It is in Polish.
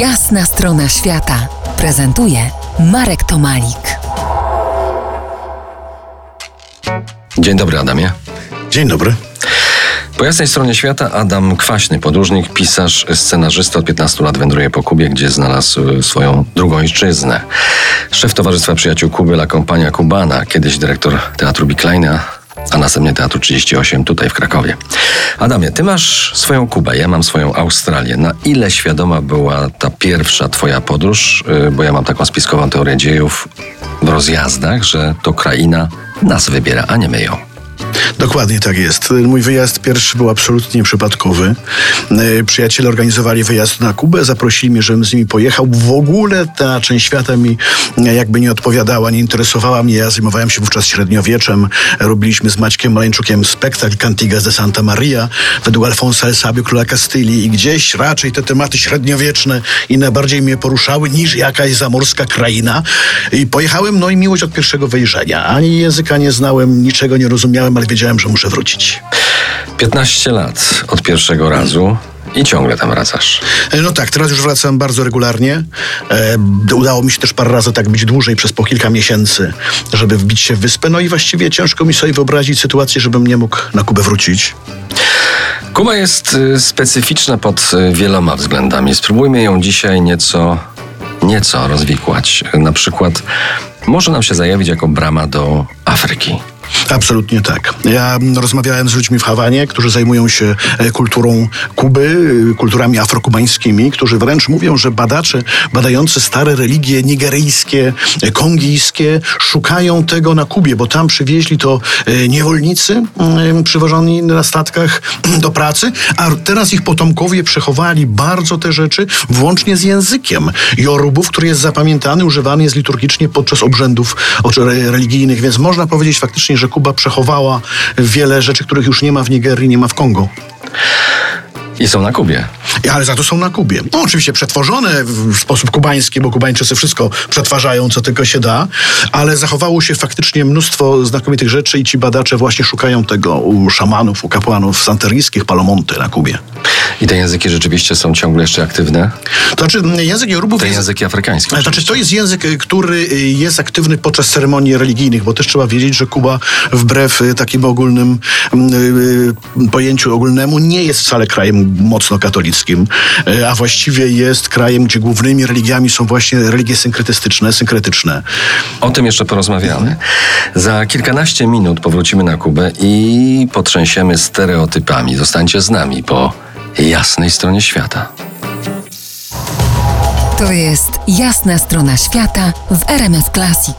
Jasna strona świata prezentuje Marek Tomalik. Dzień dobry, Adamie. Dzień dobry. Po jasnej stronie świata Adam Kwaśny, podróżnik, pisarz, scenarzysta od 15 lat wędruje po Kubie, gdzie znalazł swoją drugą ojczyznę. Szef Towarzystwa Przyjaciół Kuby La Compania Cubana, kiedyś dyrektor Teatru Bikleina, a następnie Teatru 38 tutaj w Krakowie. Adamie, ty masz swoją Kubę, ja mam swoją Australię. Na ile świadoma była ta pierwsza twoja podróż? Yy, Bo ja mam taką spiskową teorię dziejów w rozjazdach, że to kraina nas wybiera, a nie my ją. Dokładnie tak jest. Mój wyjazd pierwszy był absolutnie przypadkowy. E, Przyjaciele organizowali wyjazd na Kubę, zaprosili mnie, żebym z nimi pojechał. W ogóle ta część świata mi e, jakby nie odpowiadała, nie interesowała mnie. Ja zajmowałem się wówczas średniowieczem. Robiliśmy z Maćkiem Maleńczukiem spektakl Cantigas de Santa Maria według Alfonsa El Sabio, króla Kastylii i gdzieś raczej te tematy średniowieczne i najbardziej mnie poruszały niż jakaś zamorska kraina. I pojechałem, no i miłość od pierwszego wejrzenia. Ani języka nie znałem, niczego nie rozumiałem, ale wiedziałem, że muszę wrócić. 15 lat od pierwszego razu i ciągle tam wracasz. E, No tak, teraz już wracam bardzo regularnie. E, udało mi się też parę razy tak być dłużej, przez po kilka miesięcy, żeby wbić się w wyspę. No i właściwie ciężko mi sobie wyobrazić sytuację, żebym nie mógł na Kubę wrócić. Kuba jest y, specyficzna pod y, wieloma względami. Spróbujmy ją dzisiaj nieco, nieco rozwikłać. Na przykład może nam się zajawić jako brama do Afryki. Absolutnie tak. Ja rozmawiałem z ludźmi w Hawanie, którzy zajmują się e, kulturą Kuby, e, kulturami afrokubańskimi, którzy wręcz mówią, że badacze badający stare religie nigeryjskie, e, kongijskie szukają tego na Kubie, bo tam przywieźli to niewolnicy mm, przywożeni na statkach do pracy, a teraz ich potomkowie przechowali bardzo te rzeczy, włącznie z językiem Jorubów, który jest zapamiętany, używany jest liturgicznie podczas obrzędów religijnych, więc można powiedzieć faktycznie, że Kuba przechowała wiele rzeczy, których już nie ma w Nigerii, nie ma w Kongo. I są na Kubie. Ale za to są na Kubie. No, oczywiście przetworzone w sposób kubański, bo Kubańczycy wszystko przetwarzają, co tylko się da, ale zachowało się faktycznie mnóstwo znakomitych rzeczy i ci badacze właśnie szukają tego u szamanów, u kapłanów santeryjskich Palomonty na Kubie. I te języki rzeczywiście są ciągle jeszcze aktywne. To znaczy język Jorubów Te jest... języki afrykańskie. Znaczy, to jest język, y, który y, jest aktywny podczas ceremonii religijnych, bo też trzeba wiedzieć, że Kuba wbrew y, takim ogólnym pojęciu ogólnemu nie jest wcale krajem mocno katolickim, y, a właściwie jest krajem, gdzie głównymi religiami są właśnie religie synkretystyczne, synkretyczne. O tym jeszcze porozmawiamy. Za kilkanaście minut powrócimy na Kubę i potrzęsiemy stereotypami. Zostańcie z nami po jasnej stronie świata. To jest Jasna strona świata w RMS Classic.